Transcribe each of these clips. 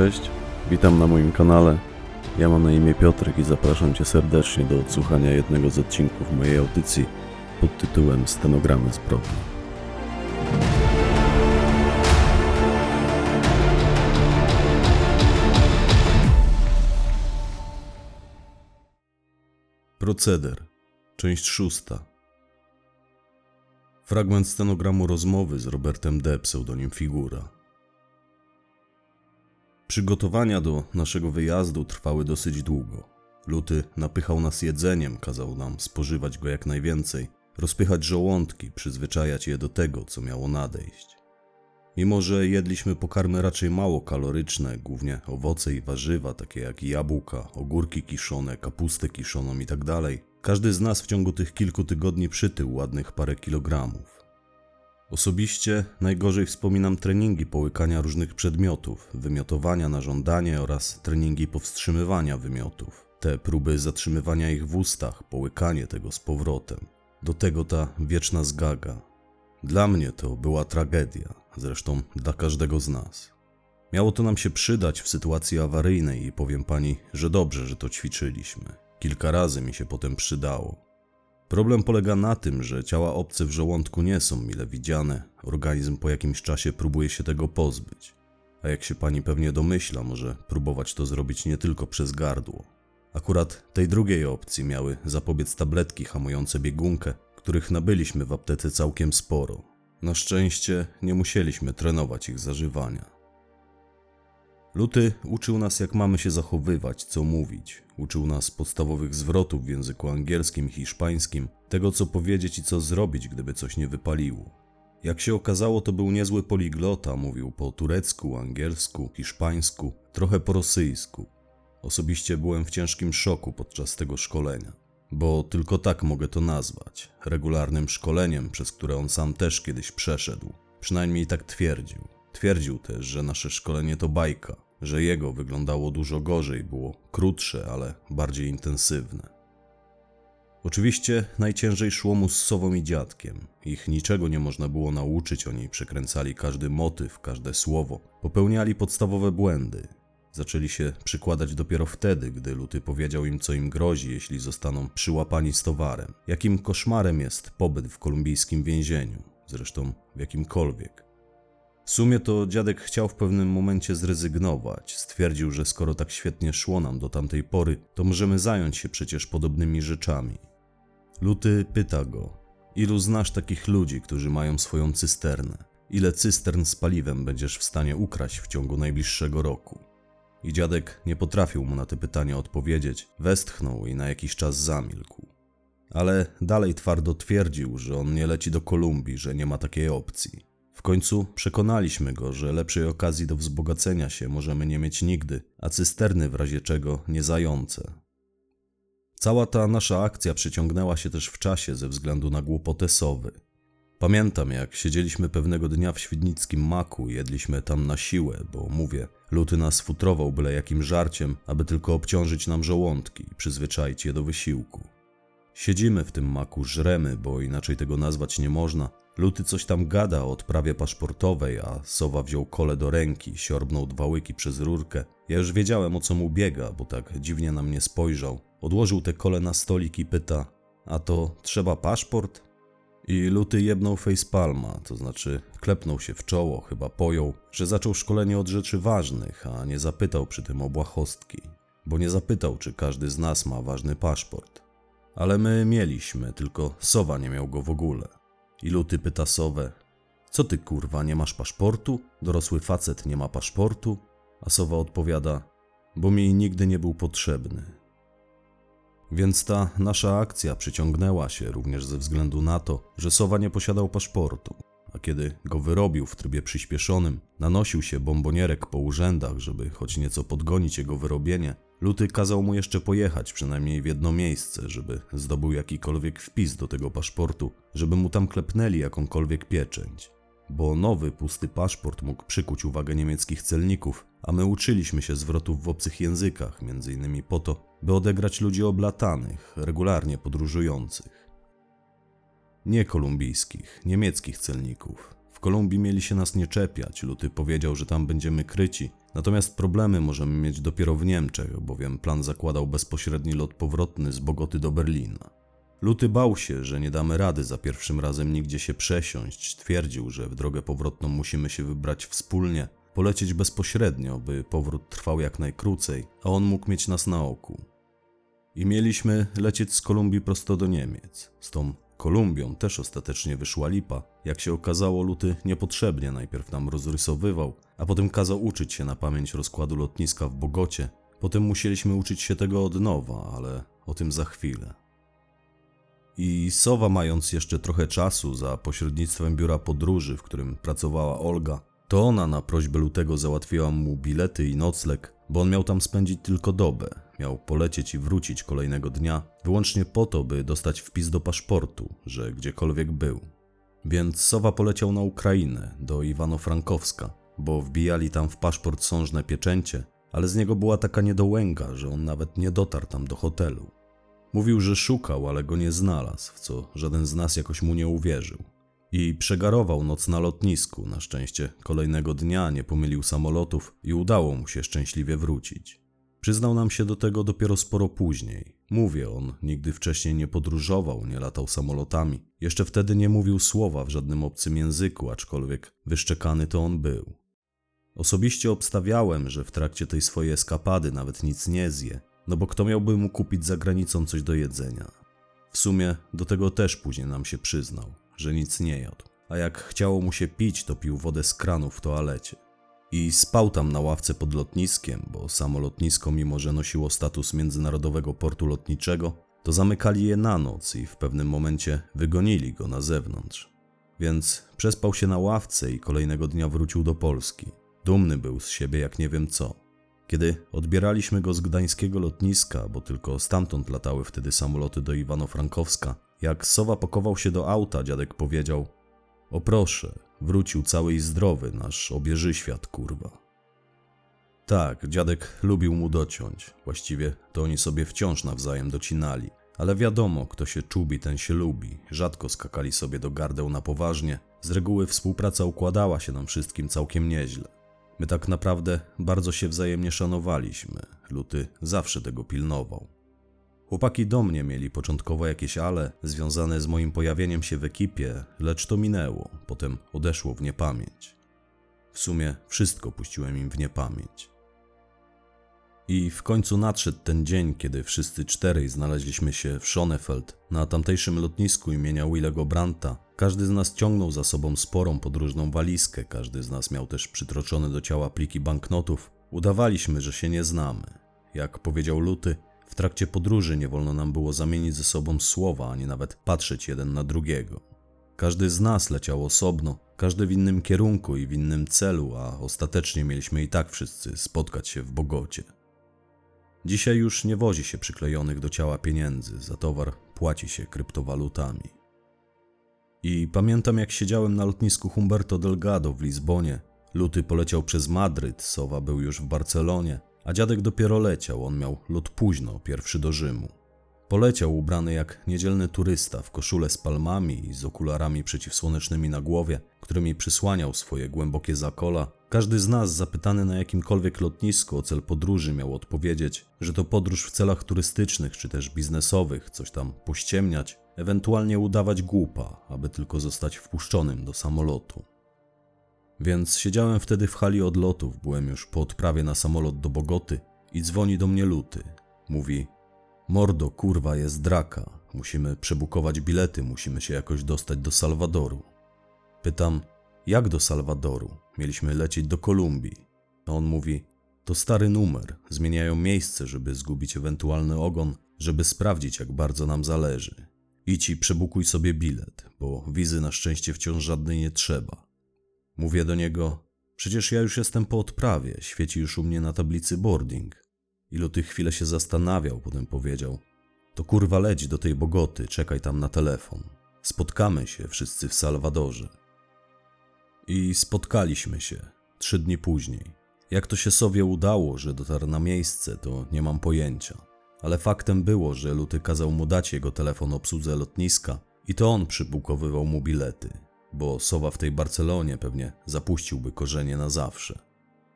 Cześć, witam na moim kanale. Ja mam na imię Piotrek i zapraszam Cię serdecznie do odsłuchania jednego z odcinków mojej audycji pod tytułem Stenogramy zbrodni. Proceder, część szósta. Fragment stenogramu rozmowy z Robertem D., pseudonim Figura. Przygotowania do naszego wyjazdu trwały dosyć długo. Luty napychał nas jedzeniem, kazał nam spożywać go jak najwięcej, rozpychać żołądki, przyzwyczajać je do tego, co miało nadejść. Mimo, że jedliśmy pokarmy raczej mało kaloryczne, głównie owoce i warzywa, takie jak jabłka, ogórki kiszone, kapustę kiszoną itd., każdy z nas w ciągu tych kilku tygodni przytył ładnych parę kilogramów. Osobiście najgorzej wspominam treningi połykania różnych przedmiotów, wymiotowania na żądanie oraz treningi powstrzymywania wymiotów. Te próby zatrzymywania ich w ustach, połykanie tego z powrotem. Do tego ta wieczna zgaga. Dla mnie to była tragedia, zresztą dla każdego z nas. Miało to nam się przydać w sytuacji awaryjnej i powiem pani, że dobrze, że to ćwiczyliśmy. Kilka razy mi się potem przydało. Problem polega na tym, że ciała obce w żołądku nie są mile widziane, organizm po jakimś czasie próbuje się tego pozbyć. A jak się pani pewnie domyśla, może próbować to zrobić nie tylko przez gardło. Akurat tej drugiej opcji miały zapobiec tabletki hamujące biegunkę, których nabyliśmy w aptece całkiem sporo. Na szczęście nie musieliśmy trenować ich zażywania. Luty uczył nas, jak mamy się zachowywać, co mówić. Uczył nas podstawowych zwrotów w języku angielskim hiszpańskim, tego co powiedzieć i co zrobić, gdyby coś nie wypaliło. Jak się okazało, to był niezły poliglota, mówił po turecku, angielsku, hiszpańsku, trochę po rosyjsku. Osobiście byłem w ciężkim szoku podczas tego szkolenia, bo tylko tak mogę to nazwać regularnym szkoleniem, przez które on sam też kiedyś przeszedł. Przynajmniej tak twierdził. Twierdził też, że nasze szkolenie to bajka, że jego wyglądało dużo gorzej, było krótsze, ale bardziej intensywne. Oczywiście najciężej szło mu z Sową i dziadkiem. Ich niczego nie można było nauczyć, oni przekręcali każdy motyw, każde słowo, popełniali podstawowe błędy. Zaczęli się przykładać dopiero wtedy, gdy Luty powiedział im, co im grozi, jeśli zostaną przyłapani z towarem. Jakim koszmarem jest pobyt w kolumbijskim więzieniu, zresztą w jakimkolwiek. W sumie to dziadek chciał w pewnym momencie zrezygnować. Stwierdził, że skoro tak świetnie szło nam do tamtej pory, to możemy zająć się przecież podobnymi rzeczami. Luty pyta go: Ilu znasz takich ludzi, którzy mają swoją cysternę? Ile cystern z paliwem będziesz w stanie ukraść w ciągu najbliższego roku? I dziadek nie potrafił mu na te pytania odpowiedzieć, westchnął i na jakiś czas zamilkł. Ale dalej twardo twierdził, że on nie leci do Kolumbii, że nie ma takiej opcji. W końcu przekonaliśmy go, że lepszej okazji do wzbogacenia się możemy nie mieć nigdy, a cysterny w razie czego nie zające. Cała ta nasza akcja przyciągnęła się też w czasie ze względu na głupotę sowy. Pamiętam, jak siedzieliśmy pewnego dnia w świdnickim maku jedliśmy tam na siłę, bo mówię, luty nas futrował byle jakim żarciem, aby tylko obciążyć nam żołądki i przyzwyczaić je do wysiłku. Siedzimy w tym maku, żremy, bo inaczej tego nazwać nie można. Luty coś tam gada o odprawie paszportowej, a Sowa wziął kole do ręki, siorbnął dwa łyki przez rurkę. Ja już wiedziałem o co mu biega, bo tak dziwnie na mnie spojrzał. Odłożył te kole na stolik i pyta: A to trzeba paszport? I Luty jebnął facepalma, to znaczy klepnął się w czoło, chyba pojął, że zaczął szkolenie od rzeczy ważnych, a nie zapytał przy tym o błahostki. Bo nie zapytał, czy każdy z nas ma ważny paszport. Ale my mieliśmy, tylko Sowa nie miał go w ogóle. I Luty pyta Sowę, co ty kurwa, nie masz paszportu? Dorosły facet nie ma paszportu? A Sowa odpowiada, bo mi nigdy nie był potrzebny. Więc ta nasza akcja przyciągnęła się również ze względu na to, że Sowa nie posiadał paszportu. a kiedy go wyrobił w trybie przyspieszonym, nanosił się bombonierek po urzędach, żeby choć nieco podgonić jego wyrobienie, Luty kazał mu jeszcze pojechać przynajmniej w jedno miejsce, żeby zdobył jakikolwiek wpis do tego paszportu, żeby mu tam klepnęli jakąkolwiek pieczęć. Bo nowy, pusty paszport mógł przykuć uwagę niemieckich celników, a my uczyliśmy się zwrotów w obcych językach, między innymi po to, by odegrać ludzi oblatanych, regularnie podróżujących. Nie kolumbijskich, niemieckich celników. W Kolumbii mieli się nas nie czepiać, Luty powiedział, że tam będziemy kryci, natomiast problemy możemy mieć dopiero w Niemczech, bowiem plan zakładał bezpośredni lot powrotny z Bogoty do Berlina. Luty bał się, że nie damy rady za pierwszym razem nigdzie się przesiąść. Twierdził, że w drogę powrotną musimy się wybrać wspólnie, polecieć bezpośrednio, by powrót trwał jak najkrócej, a on mógł mieć nas na oku. I mieliśmy lecieć z Kolumbii prosto do Niemiec. Z tą Kolumbią też ostatecznie wyszła lipa. Jak się okazało, Luty niepotrzebnie najpierw nam rozrysowywał, a potem kazał uczyć się na pamięć rozkładu lotniska w Bogocie. Potem musieliśmy uczyć się tego od nowa, ale o tym za chwilę. I Sowa, mając jeszcze trochę czasu za pośrednictwem biura podróży, w którym pracowała Olga, to ona na prośbę Lutego załatwiła mu bilety i nocleg, bo on miał tam spędzić tylko dobę. Miał polecieć i wrócić kolejnego dnia, wyłącznie po to, by dostać wpis do paszportu, że gdziekolwiek był. Więc Sowa poleciał na Ukrainę, do Iwano-Frankowska, bo wbijali tam w paszport sążne pieczęcie, ale z niego była taka niedołęga, że on nawet nie dotarł tam do hotelu. Mówił, że szukał, ale go nie znalazł, w co żaden z nas jakoś mu nie uwierzył. I przegarował noc na lotnisku. Na szczęście kolejnego dnia nie pomylił samolotów i udało mu się szczęśliwie wrócić. Przyznał nam się do tego dopiero sporo później. Mówię, on nigdy wcześniej nie podróżował, nie latał samolotami. Jeszcze wtedy nie mówił słowa w żadnym obcym języku, aczkolwiek wyszczekany to on był. Osobiście obstawiałem, że w trakcie tej swojej eskapady nawet nic nie zje, no bo kto miałby mu kupić za granicą coś do jedzenia? W sumie do tego też później nam się przyznał, że nic nie jadł, a jak chciało mu się pić, to pił wodę z kranu w toalecie. I spał tam na ławce pod lotniskiem, bo samo lotnisko, mimo że nosiło status międzynarodowego portu lotniczego, to zamykali je na noc i w pewnym momencie wygonili go na zewnątrz. Więc przespał się na ławce i kolejnego dnia wrócił do Polski. Dumny był z siebie jak nie wiem co. Kiedy odbieraliśmy go z gdańskiego lotniska, bo tylko stamtąd latały wtedy samoloty do Iwano-Frankowska, jak Sowa pakował się do auta, dziadek powiedział: O proszę, wrócił cały i zdrowy nasz obieży świat, kurwa. Tak, dziadek lubił mu dociąć. Właściwie to oni sobie wciąż nawzajem docinali. Ale wiadomo, kto się czubi, ten się lubi. Rzadko skakali sobie do gardeł na poważnie. Z reguły współpraca układała się nam wszystkim całkiem nieźle. My tak naprawdę bardzo się wzajemnie szanowaliśmy. Luty zawsze tego pilnował. Chłopaki do mnie mieli początkowo jakieś ale związane z moim pojawieniem się w ekipie, lecz to minęło, potem odeszło w niepamięć. W sumie wszystko puściłem im w niepamięć. I w końcu nadszedł ten dzień, kiedy wszyscy czterej znaleźliśmy się w Schonefeld, na tamtejszym lotnisku imienia Willego Branta. Każdy z nas ciągnął za sobą sporą podróżną walizkę, każdy z nas miał też przytroczone do ciała pliki banknotów. Udawaliśmy, że się nie znamy. Jak powiedział Luty, w trakcie podróży nie wolno nam było zamienić ze sobą słowa, ani nawet patrzeć jeden na drugiego. Każdy z nas leciał osobno, każdy w innym kierunku i w innym celu, a ostatecznie mieliśmy i tak wszyscy spotkać się w Bogocie. Dzisiaj już nie wozi się przyklejonych do ciała pieniędzy, za towar płaci się kryptowalutami. I pamiętam, jak siedziałem na lotnisku Humberto Delgado w Lizbonie. Luty poleciał przez Madryt, Sowa był już w Barcelonie, a dziadek dopiero leciał, on miał lot późno, pierwszy do Rzymu. Poleciał ubrany jak niedzielny turysta w koszulę z palmami i z okularami przeciwsłonecznymi na głowie, którymi przysłaniał swoje głębokie zakola. Każdy z nas zapytany na jakimkolwiek lotnisku o cel podróży miał odpowiedzieć, że to podróż w celach turystycznych czy też biznesowych, coś tam pościemniać, ewentualnie udawać głupa, aby tylko zostać wpuszczonym do samolotu. Więc siedziałem wtedy w hali odlotów, byłem już po odprawie na samolot do Bogoty i dzwoni do mnie Luty. Mówi, mordo, kurwa, jest draka, musimy przebukować bilety, musimy się jakoś dostać do Salwadoru. Pytam, jak do Salwadoru? Mieliśmy lecieć do Kolumbii. A on mówi, to stary numer, zmieniają miejsce, żeby zgubić ewentualny ogon, żeby sprawdzić, jak bardzo nam zależy. Idź i przebukuj sobie bilet, bo wizy na szczęście wciąż żadnej nie trzeba. Mówię do niego, przecież ja już jestem po odprawie, świeci już u mnie na tablicy boarding. Ilu tych chwilę się zastanawiał, potem powiedział, to kurwa leć do tej Bogoty, czekaj tam na telefon. Spotkamy się wszyscy w Salwadorze. I spotkaliśmy się, trzy dni później. Jak to się sobie udało, że dotarł na miejsce, to nie mam pojęcia. Ale faktem było, że Luty kazał mu dać jego telefon obsłudze lotniska i to on przybukowywał mu bilety, bo Sowa w tej Barcelonie pewnie zapuściłby korzenie na zawsze.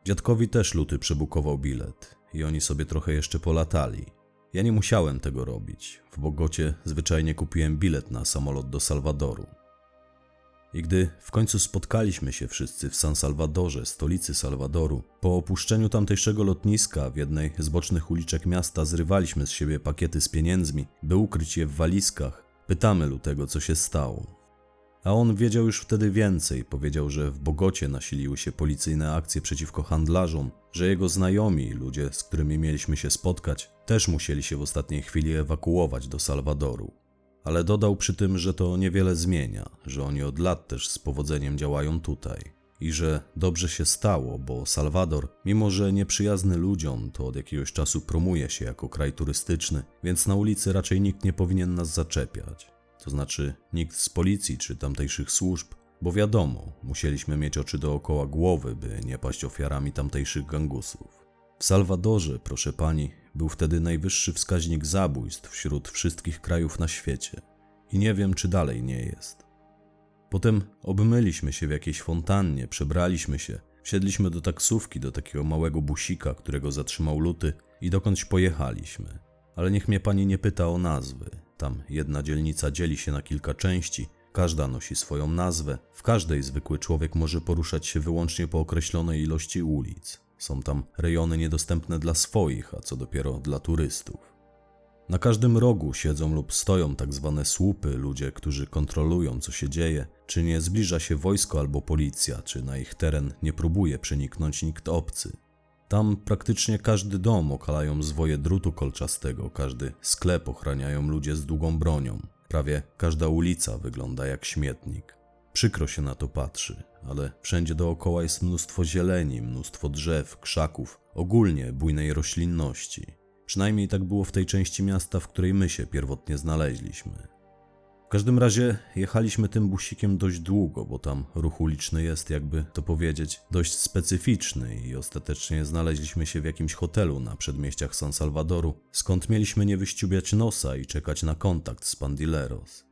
Dziadkowi też Luty przebukował bilet i oni sobie trochę jeszcze polatali. Ja nie musiałem tego robić. W Bogocie zwyczajnie kupiłem bilet na samolot do Salwadoru. I gdy w końcu spotkaliśmy się wszyscy w San Salvadorze, stolicy Salwadoru, po opuszczeniu tamtejszego lotniska w jednej z bocznych uliczek miasta zrywaliśmy z siebie pakiety z pieniędzmi, by ukryć je w walizkach. Pytamy Lutego, co się stało. A on wiedział już wtedy więcej. Powiedział, że w Bogocie nasiliły się policyjne akcje przeciwko handlarzom, że jego znajomi, ludzie, z którymi mieliśmy się spotkać, też musieli się w ostatniej chwili ewakuować do Salwadoru ale dodał przy tym, że to niewiele zmienia, że oni od lat też z powodzeniem działają tutaj i że dobrze się stało, bo Salwador, mimo że nieprzyjazny ludziom, to od jakiegoś czasu promuje się jako kraj turystyczny, więc na ulicy raczej nikt nie powinien nas zaczepiać. To znaczy nikt z policji czy tamtejszych służb, bo wiadomo, musieliśmy mieć oczy dookoła głowy, by nie paść ofiarami tamtejszych gangusów. W Salwadorze, proszę pani, był wtedy najwyższy wskaźnik zabójstw wśród wszystkich krajów na świecie. I nie wiem, czy dalej nie jest. Potem obmyliśmy się w jakiejś fontannie, przebraliśmy się, wsiedliśmy do taksówki, do takiego małego busika, którego zatrzymał luty i dokądś pojechaliśmy. Ale niech mnie pani nie pyta o nazwy. Tam jedna dzielnica dzieli się na kilka części, każda nosi swoją nazwę, w każdej zwykły człowiek może poruszać się wyłącznie po określonej ilości ulic. Są tam rejony niedostępne dla swoich, a co dopiero dla turystów. Na każdym rogu siedzą lub stoją tak zwane słupy, ludzie, którzy kontrolują, co się dzieje, czy nie zbliża się wojsko albo policja, czy na ich teren nie próbuje przeniknąć nikt obcy. Tam praktycznie każdy dom okalają zwoje drutu kolczastego, każdy sklep ochraniają ludzie z długą bronią. Prawie każda ulica wygląda jak śmietnik. Przykro się na to patrzy, ale wszędzie dookoła jest mnóstwo zieleni, mnóstwo drzew, krzaków, ogólnie bujnej roślinności. Przynajmniej tak było w tej części miasta, w której my się pierwotnie znaleźliśmy. Każdym razie jechaliśmy tym busikiem dość długo, bo tam ruch uliczny jest, jakby to powiedzieć, dość specyficzny i ostatecznie znaleźliśmy się w jakimś hotelu na przedmieściach San Salvadoru, skąd mieliśmy nie wyściubiać nosa i czekać na kontakt z Pandileros.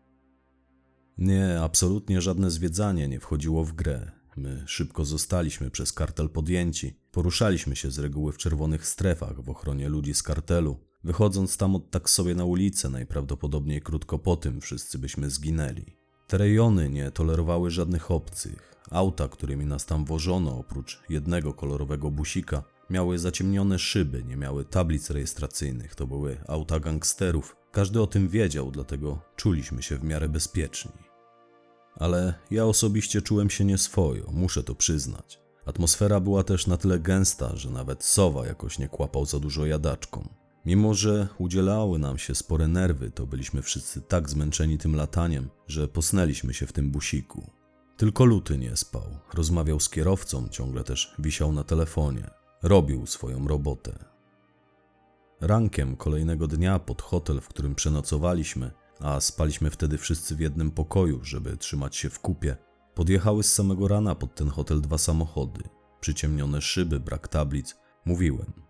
Nie, absolutnie żadne zwiedzanie nie wchodziło w grę. My szybko zostaliśmy przez kartel podjęci. Poruszaliśmy się z reguły w czerwonych strefach w ochronie ludzi z kartelu. Wychodząc tam od tak sobie na ulicę, najprawdopodobniej krótko po tym wszyscy byśmy zginęli. Te rejony nie tolerowały żadnych obcych. Auta, którymi nas tam wożono, oprócz jednego kolorowego busika, miały zaciemnione szyby, nie miały tablic rejestracyjnych, to były auta gangsterów. Każdy o tym wiedział, dlatego czuliśmy się w miarę bezpieczni. Ale ja osobiście czułem się nieswojo, muszę to przyznać. Atmosfera była też na tyle gęsta, że nawet sowa jakoś nie kłapał za dużo jadaczką. Mimo, że udzielały nam się spore nerwy, to byliśmy wszyscy tak zmęczeni tym lataniem, że posnęliśmy się w tym busiku. Tylko Luty nie spał, rozmawiał z kierowcą, ciągle też wisiał na telefonie. Robił swoją robotę. Rankiem kolejnego dnia pod hotel, w którym przenocowaliśmy, a spaliśmy wtedy wszyscy w jednym pokoju, żeby trzymać się w kupie, podjechały z samego rana pod ten hotel dwa samochody. Przyciemnione szyby, brak tablic. Mówiłem.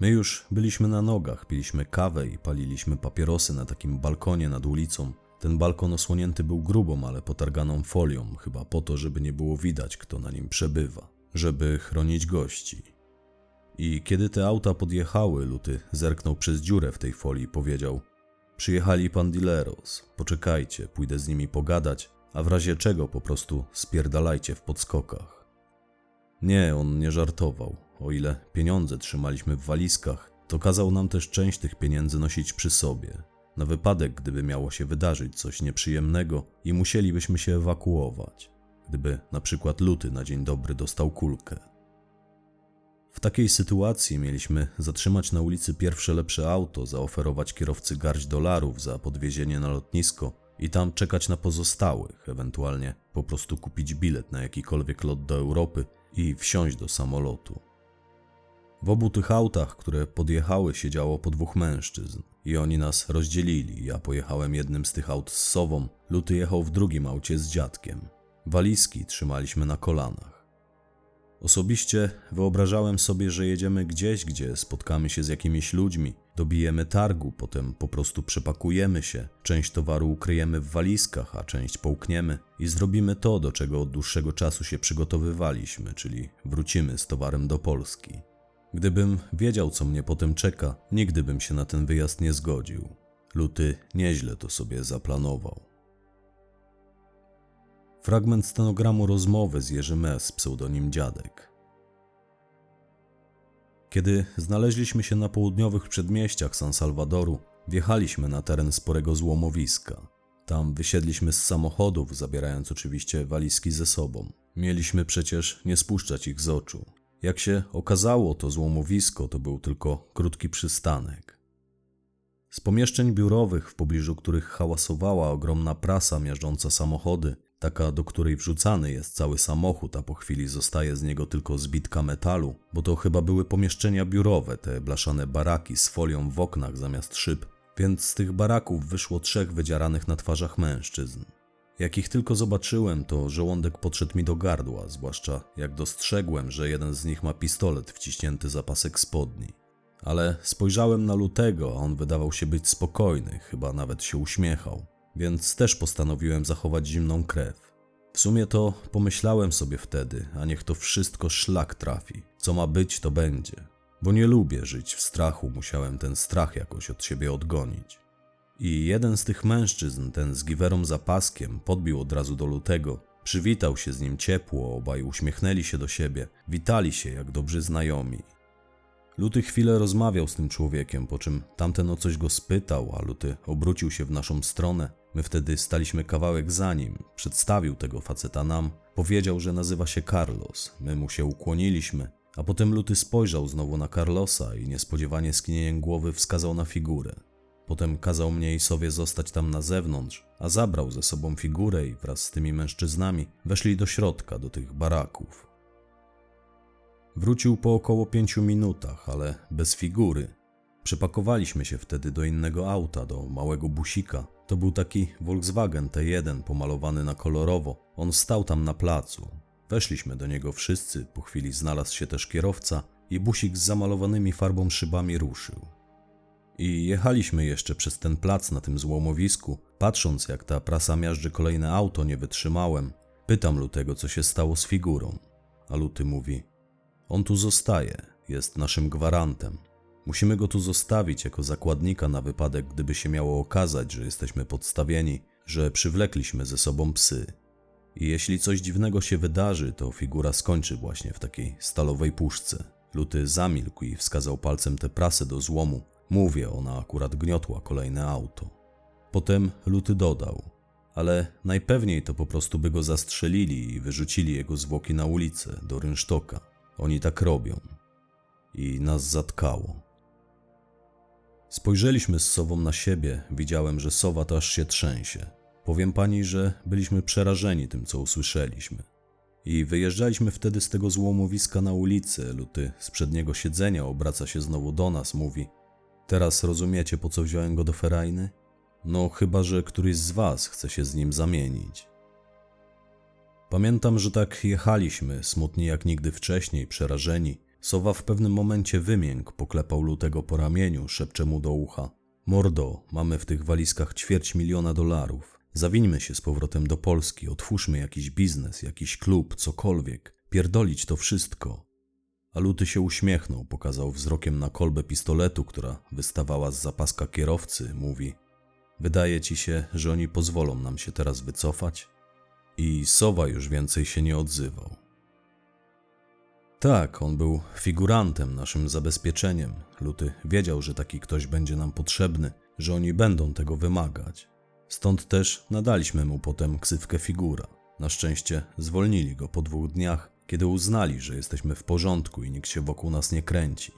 My już byliśmy na nogach, piliśmy kawę i paliliśmy papierosy na takim balkonie nad ulicą. Ten balkon osłonięty był grubą, ale potarganą folią, chyba po to, żeby nie było widać, kto na nim przebywa, żeby chronić gości. I kiedy te auta podjechały, Luty zerknął przez dziurę w tej folii i powiedział: Przyjechali pandileros, poczekajcie, pójdę z nimi pogadać, a w razie czego po prostu spierdalajcie w podskokach. Nie, on nie żartował. O ile pieniądze trzymaliśmy w walizkach, to kazał nam też część tych pieniędzy nosić przy sobie, na wypadek, gdyby miało się wydarzyć coś nieprzyjemnego i musielibyśmy się ewakuować, gdyby na przykład luty na dzień dobry dostał kulkę. W takiej sytuacji mieliśmy zatrzymać na ulicy pierwsze lepsze auto, zaoferować kierowcy garść dolarów za podwiezienie na lotnisko i tam czekać na pozostałych, ewentualnie po prostu kupić bilet na jakikolwiek lot do Europy i wsiąść do samolotu. W obu tych autach, które podjechały, siedziało po dwóch mężczyzn i oni nas rozdzielili. Ja pojechałem jednym z tych aut z Sową, Luty jechał w drugim aucie z dziadkiem. Walizki trzymaliśmy na kolanach. Osobiście wyobrażałem sobie, że jedziemy gdzieś, gdzie spotkamy się z jakimiś ludźmi, dobijemy targu, potem po prostu przepakujemy się, część towaru ukryjemy w walizkach, a część połkniemy i zrobimy to, do czego od dłuższego czasu się przygotowywaliśmy, czyli wrócimy z towarem do Polski. Gdybym wiedział, co mnie potem czeka, nigdy bym się na ten wyjazd nie zgodził. Luty nieźle to sobie zaplanował. Fragment stenogramu rozmowy z Jerzym S. pseudonim Dziadek. Kiedy znaleźliśmy się na południowych przedmieściach San Salvadoru, wjechaliśmy na teren sporego złomowiska. Tam wysiedliśmy z samochodów, zabierając oczywiście walizki ze sobą. Mieliśmy przecież nie spuszczać ich z oczu. Jak się okazało, to złomowisko to był tylko krótki przystanek. Z pomieszczeń biurowych, w pobliżu których hałasowała ogromna prasa miażdżąca samochody, taka do której wrzucany jest cały samochód, a po chwili zostaje z niego tylko zbitka metalu, bo to chyba były pomieszczenia biurowe, te blaszane baraki z folią w oknach zamiast szyb, więc z tych baraków wyszło trzech wydzieranych na twarzach mężczyzn. Jak ich tylko zobaczyłem, to żołądek podszedł mi do gardła, zwłaszcza jak dostrzegłem, że jeden z nich ma pistolet wciśnięty za pasek spodni. Ale spojrzałem na lutego, a on wydawał się być spokojny, chyba nawet się uśmiechał, więc też postanowiłem zachować zimną krew. W sumie to pomyślałem sobie wtedy, a niech to wszystko szlak trafi. Co ma być, to będzie. Bo nie lubię żyć w strachu, musiałem ten strach jakoś od siebie odgonić. I jeden z tych mężczyzn, ten z giwerą za paskiem, podbił od razu do lutego. Przywitał się z nim ciepło, obaj uśmiechnęli się do siebie, witali się jak dobrzy znajomi. Luty chwilę rozmawiał z tym człowiekiem, po czym tamten o coś go spytał, a Luty obrócił się w naszą stronę. My wtedy staliśmy kawałek za nim, przedstawił tego faceta nam, powiedział, że nazywa się Carlos. My mu się ukłoniliśmy, a potem Luty spojrzał znowu na Carlosa i niespodziewanie skinieniem głowy wskazał na figurę. Potem kazał mnie i sobie zostać tam na zewnątrz, a zabrał ze sobą figurę i wraz z tymi mężczyznami weszli do środka, do tych baraków. Wrócił po około pięciu minutach, ale bez figury. Przepakowaliśmy się wtedy do innego auta, do małego busika. To był taki Volkswagen T1 pomalowany na kolorowo. On stał tam na placu. Weszliśmy do niego wszyscy, po chwili znalazł się też kierowca i busik z zamalowanymi farbą szybami ruszył. I jechaliśmy jeszcze przez ten plac na tym złomowisku, patrząc jak ta prasa miażdży kolejne auto, nie wytrzymałem. Pytam Lutego, co się stało z figurą. A Luty mówi: On tu zostaje, jest naszym gwarantem. Musimy go tu zostawić jako zakładnika na wypadek, gdyby się miało okazać, że jesteśmy podstawieni, że przywlekliśmy ze sobą psy. I jeśli coś dziwnego się wydarzy, to figura skończy właśnie w takiej stalowej puszce. Luty zamilkł i wskazał palcem tę prasę do złomu, Mówię, ona akurat gniotła kolejne auto. Potem Luty dodał, ale najpewniej to po prostu by go zastrzelili i wyrzucili jego zwłoki na ulicę, do rynsztoka. Oni tak robią. I nas zatkało. Spojrzeliśmy z Sową na siebie, widziałem, że Sowa to aż się trzęsie. Powiem pani, że byliśmy przerażeni tym, co usłyszeliśmy. I wyjeżdżaliśmy wtedy z tego złomowiska na ulicę. Luty z przedniego siedzenia obraca się znowu do nas, mówi: Teraz rozumiecie, po co wziąłem go do ferajny? No, chyba że któryś z was chce się z nim zamienić. Pamiętam, że tak jechaliśmy, smutni jak nigdy wcześniej, przerażeni. Sowa w pewnym momencie wymiękł, poklepał lutego po ramieniu, szepcze mu do ucha. Mordo, mamy w tych walizkach ćwierć miliona dolarów. Zawińmy się z powrotem do Polski, otwórzmy jakiś biznes, jakiś klub, cokolwiek. Pierdolić to wszystko. A Luty się uśmiechnął, pokazał wzrokiem na kolbę pistoletu, która wystawała z zapaska kierowcy, mówi: Wydaje ci się, że oni pozwolą nam się teraz wycofać? I Sowa już więcej się nie odzywał. Tak, on był figurantem, naszym zabezpieczeniem. Luty wiedział, że taki ktoś będzie nam potrzebny, że oni będą tego wymagać. Stąd też nadaliśmy mu potem ksywkę figura. Na szczęście zwolnili go po dwóch dniach, kiedy uznali, że jesteśmy w porządku i nikt się wokół nas nie kręci.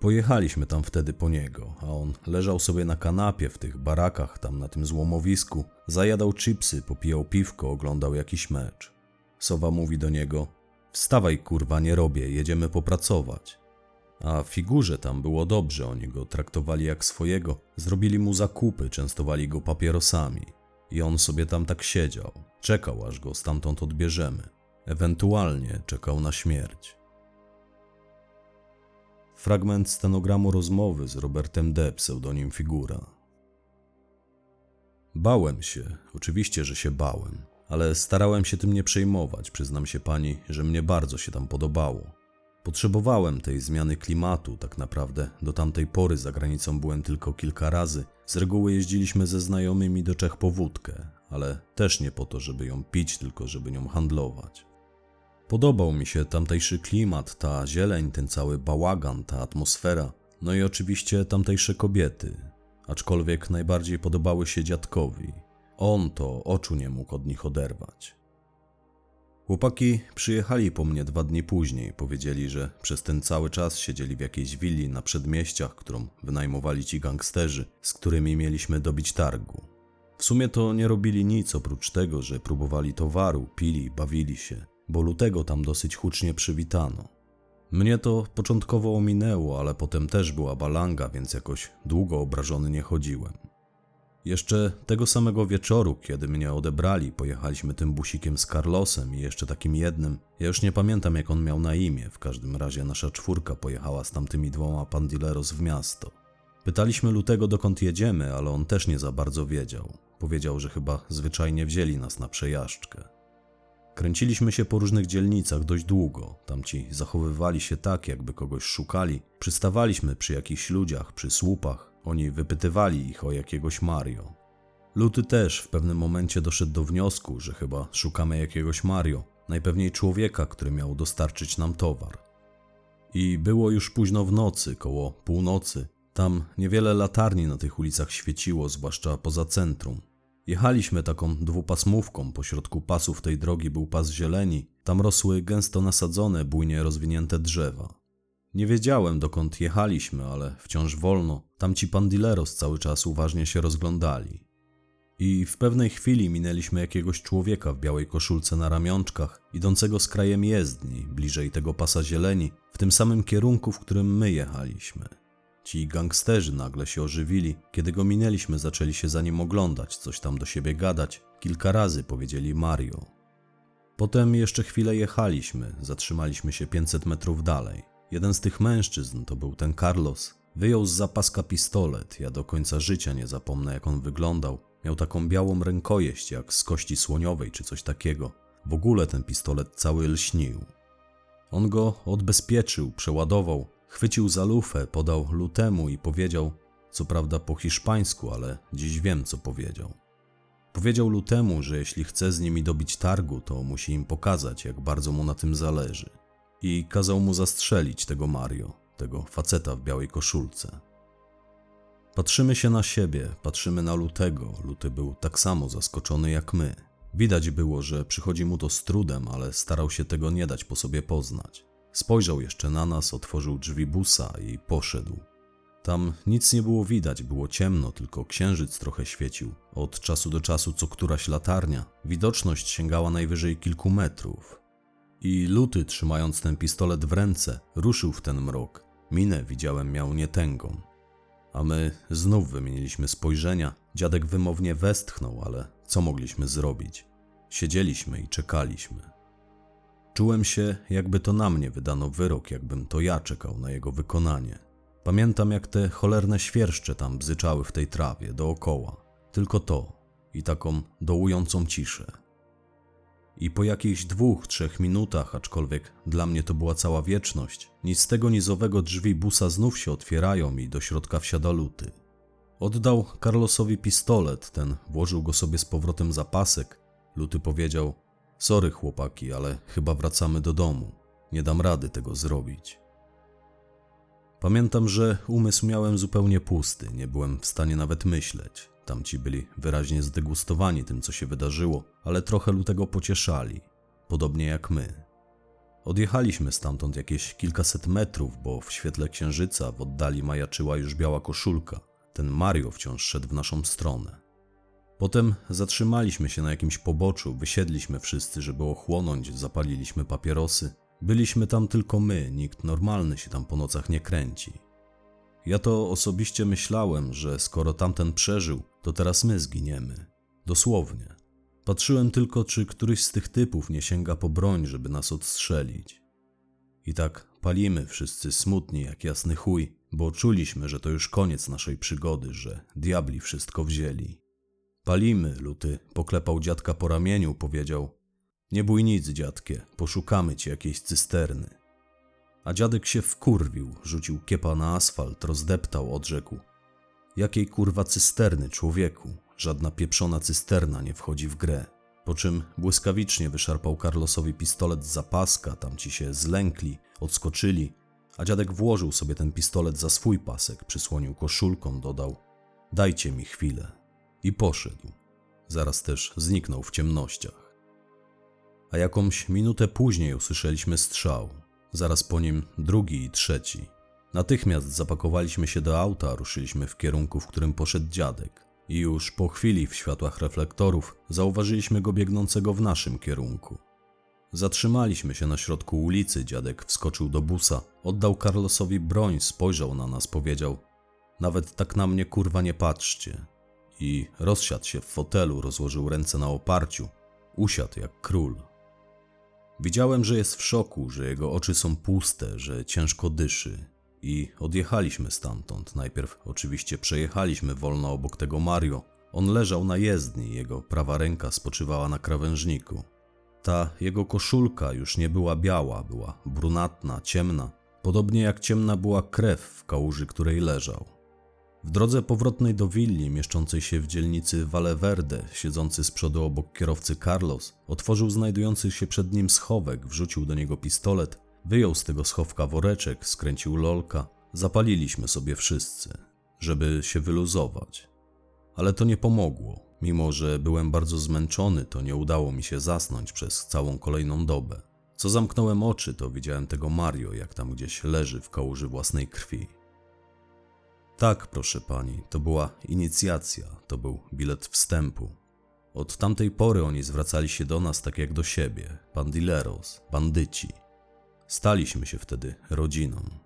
Pojechaliśmy tam wtedy po niego, a on leżał sobie na kanapie w tych barakach tam na tym złomowisku, zajadał chipsy, popijał piwko, oglądał jakiś mecz. Sowa mówi do niego: Wstawaj, kurwa, nie robię, jedziemy popracować. A figurze tam było dobrze, oni go traktowali jak swojego, zrobili mu zakupy, częstowali go papierosami. I on sobie tam tak siedział, czekał aż go stamtąd odbierzemy. Ewentualnie czekał na śmierć. Fragment stenogramu rozmowy z Robertem D., pseudonim Figura. Bałem się, oczywiście, że się bałem, ale starałem się tym nie przejmować. Przyznam się pani, że mnie bardzo się tam podobało. Potrzebowałem tej zmiany klimatu, tak naprawdę. Do tamtej pory za granicą byłem tylko kilka razy. Z reguły jeździliśmy ze znajomymi do Czech po wódkę, ale też nie po to, żeby ją pić, tylko żeby nią handlować. Podobał mi się tamtejszy klimat, ta zieleń, ten cały bałagan, ta atmosfera, no i oczywiście tamtejsze kobiety. Aczkolwiek najbardziej podobały się dziadkowi. On to oczu nie mógł od nich oderwać. Chłopaki przyjechali po mnie dwa dni później. Powiedzieli, że przez ten cały czas siedzieli w jakiejś willi na przedmieściach, którą wynajmowali ci gangsterzy, z którymi mieliśmy dobić targu. W sumie to nie robili nic oprócz tego, że próbowali towaru, pili, bawili się, bo lutego tam dosyć hucznie przywitano. Mnie to początkowo ominęło, ale potem też była balanga, więc jakoś długo obrażony nie chodziłem. Jeszcze tego samego wieczoru, kiedy mnie odebrali, pojechaliśmy tym busikiem z Carlosem i jeszcze takim jednym. Ja już nie pamiętam, jak on miał na imię. W każdym razie nasza czwórka pojechała z tamtymi dwoma pandileros w miasto. Pytaliśmy Lutego, dokąd jedziemy, ale on też nie za bardzo wiedział. Powiedział, że chyba zwyczajnie wzięli nas na przejażdżkę. Kręciliśmy się po różnych dzielnicach dość długo. Tamci zachowywali się tak, jakby kogoś szukali. Przystawaliśmy przy jakichś ludziach, przy słupach. Oni wypytywali ich o jakiegoś Mario. Luty też w pewnym momencie doszedł do wniosku, że chyba szukamy jakiegoś Mario, najpewniej człowieka, który miał dostarczyć nam towar. I było już późno w nocy, koło północy. Tam niewiele latarni na tych ulicach świeciło, zwłaszcza poza centrum. Jechaliśmy taką dwupasmówką, pośrodku pasów tej drogi był pas zieleni, tam rosły gęsto nasadzone, bujnie rozwinięte drzewa. Nie wiedziałem dokąd jechaliśmy, ale wciąż wolno. Tamci pandileros cały czas uważnie się rozglądali. I w pewnej chwili minęliśmy jakiegoś człowieka w białej koszulce na ramionczkach, idącego z krajem jezdni, bliżej tego pasa zieleni, w tym samym kierunku, w którym my jechaliśmy. Ci gangsterzy nagle się ożywili. Kiedy go minęliśmy, zaczęli się za nim oglądać, coś tam do siebie gadać. Kilka razy powiedzieli Mario. Potem jeszcze chwilę jechaliśmy, zatrzymaliśmy się 500 metrów dalej. Jeden z tych mężczyzn, to był ten Carlos, wyjął z zapaska pistolet. Ja do końca życia nie zapomnę, jak on wyglądał. Miał taką białą rękojeść, jak z kości słoniowej czy coś takiego. W ogóle ten pistolet cały lśnił. On go odbezpieczył, przeładował, chwycił za lufę, podał lutemu i powiedział, co prawda po hiszpańsku, ale dziś wiem, co powiedział. Powiedział lutemu, że jeśli chce z nimi dobić targu, to musi im pokazać, jak bardzo mu na tym zależy i kazał mu zastrzelić tego Mario, tego faceta w białej koszulce. Patrzymy się na siebie, patrzymy na Lutego. Luty był tak samo zaskoczony jak my. Widać było, że przychodzi mu to z trudem, ale starał się tego nie dać po sobie poznać. Spojrzał jeszcze na nas, otworzył drzwi busa i poszedł. Tam nic nie było widać, było ciemno, tylko księżyc trochę świecił. Od czasu do czasu co któraś latarnia. Widoczność sięgała najwyżej kilku metrów. I Luty, trzymając ten pistolet w ręce, ruszył w ten mrok. Minę widziałem miał nietęgą. A my znów wymieniliśmy spojrzenia. Dziadek wymownie westchnął, ale co mogliśmy zrobić? Siedzieliśmy i czekaliśmy. Czułem się, jakby to na mnie wydano wyrok, jakbym to ja czekał na jego wykonanie. Pamiętam, jak te cholerne świerszcze tam bzyczały w tej trawie dookoła. Tylko to i taką dołującą ciszę. I po jakichś dwóch, trzech minutach, aczkolwiek dla mnie to była cała wieczność, nic z tego nizowego drzwi busa znów się otwierają i do środka wsiada luty. Oddał Carlosowi pistolet, ten włożył go sobie z powrotem za pasek. Luty powiedział: Sorry, chłopaki, ale chyba wracamy do domu. Nie dam rady tego zrobić. Pamiętam, że umysł miałem zupełnie pusty, nie byłem w stanie nawet myśleć. Tamci byli wyraźnie zdegustowani tym, co się wydarzyło, ale trochę lutego pocieszali, podobnie jak my. Odjechaliśmy stamtąd jakieś kilkaset metrów, bo w świetle księżyca w oddali majaczyła już biała koszulka. Ten Mario wciąż szedł w naszą stronę. Potem zatrzymaliśmy się na jakimś poboczu, wysiedliśmy wszyscy, żeby ochłonąć, zapaliliśmy papierosy. Byliśmy tam tylko my, nikt normalny się tam po nocach nie kręci. Ja to osobiście myślałem, że skoro tamten przeżył, to teraz my zginiemy. Dosłownie. Patrzyłem tylko, czy któryś z tych typów nie sięga po broń, żeby nas odstrzelić. I tak palimy wszyscy smutni jak jasny chuj, bo czuliśmy, że to już koniec naszej przygody, że diabli wszystko wzięli. Palimy, luty poklepał dziadka po ramieniu, powiedział: Nie bój nic, dziadkie, poszukamy ci jakiejś cysterny. A dziadek się wkurwił, rzucił kiepa na asfalt, rozdeptał, odrzekł: Jakiej kurwa cysterny, człowieku? Żadna pieprzona cysterna nie wchodzi w grę. Po czym błyskawicznie wyszarpał Carlosowi pistolet z zapaska, tamci się zlękli, odskoczyli, a dziadek włożył sobie ten pistolet za swój pasek, przysłonił koszulką, dodał: Dajcie mi chwilę. I poszedł. Zaraz też zniknął w ciemnościach. A jakąś minutę później usłyszeliśmy strzał. Zaraz po nim drugi i trzeci. Natychmiast zapakowaliśmy się do auta, ruszyliśmy w kierunku, w którym poszedł dziadek. I już po chwili w światłach reflektorów zauważyliśmy go biegnącego w naszym kierunku. Zatrzymaliśmy się na środku ulicy, dziadek wskoczył do busa, oddał Carlosowi broń, spojrzał na nas, powiedział: Nawet tak na mnie kurwa nie patrzcie. I rozsiadł się w fotelu, rozłożył ręce na oparciu, usiadł jak król. Widziałem, że jest w szoku, że jego oczy są puste, że ciężko dyszy. I odjechaliśmy stamtąd. Najpierw oczywiście przejechaliśmy wolno obok tego Mario. On leżał na jezdni, jego prawa ręka spoczywała na krawężniku. Ta jego koszulka już nie była biała, była brunatna, ciemna, podobnie jak ciemna była krew w kałuży, której leżał. W drodze powrotnej do willi, mieszczącej się w dzielnicy Valeverde, siedzący z przodu obok kierowcy Carlos, otworzył znajdujący się przed nim schowek, wrzucił do niego pistolet, wyjął z tego schowka woreczek, skręcił lolka. Zapaliliśmy sobie wszyscy, żeby się wyluzować. Ale to nie pomogło. Mimo, że byłem bardzo zmęczony, to nie udało mi się zasnąć przez całą kolejną dobę. Co zamknąłem oczy, to widziałem tego Mario, jak tam gdzieś leży w kałuży własnej krwi. Tak, proszę pani, to była inicjacja, to był bilet wstępu. Od tamtej pory oni zwracali się do nas tak jak do siebie, bandileros, bandyci. Staliśmy się wtedy rodziną.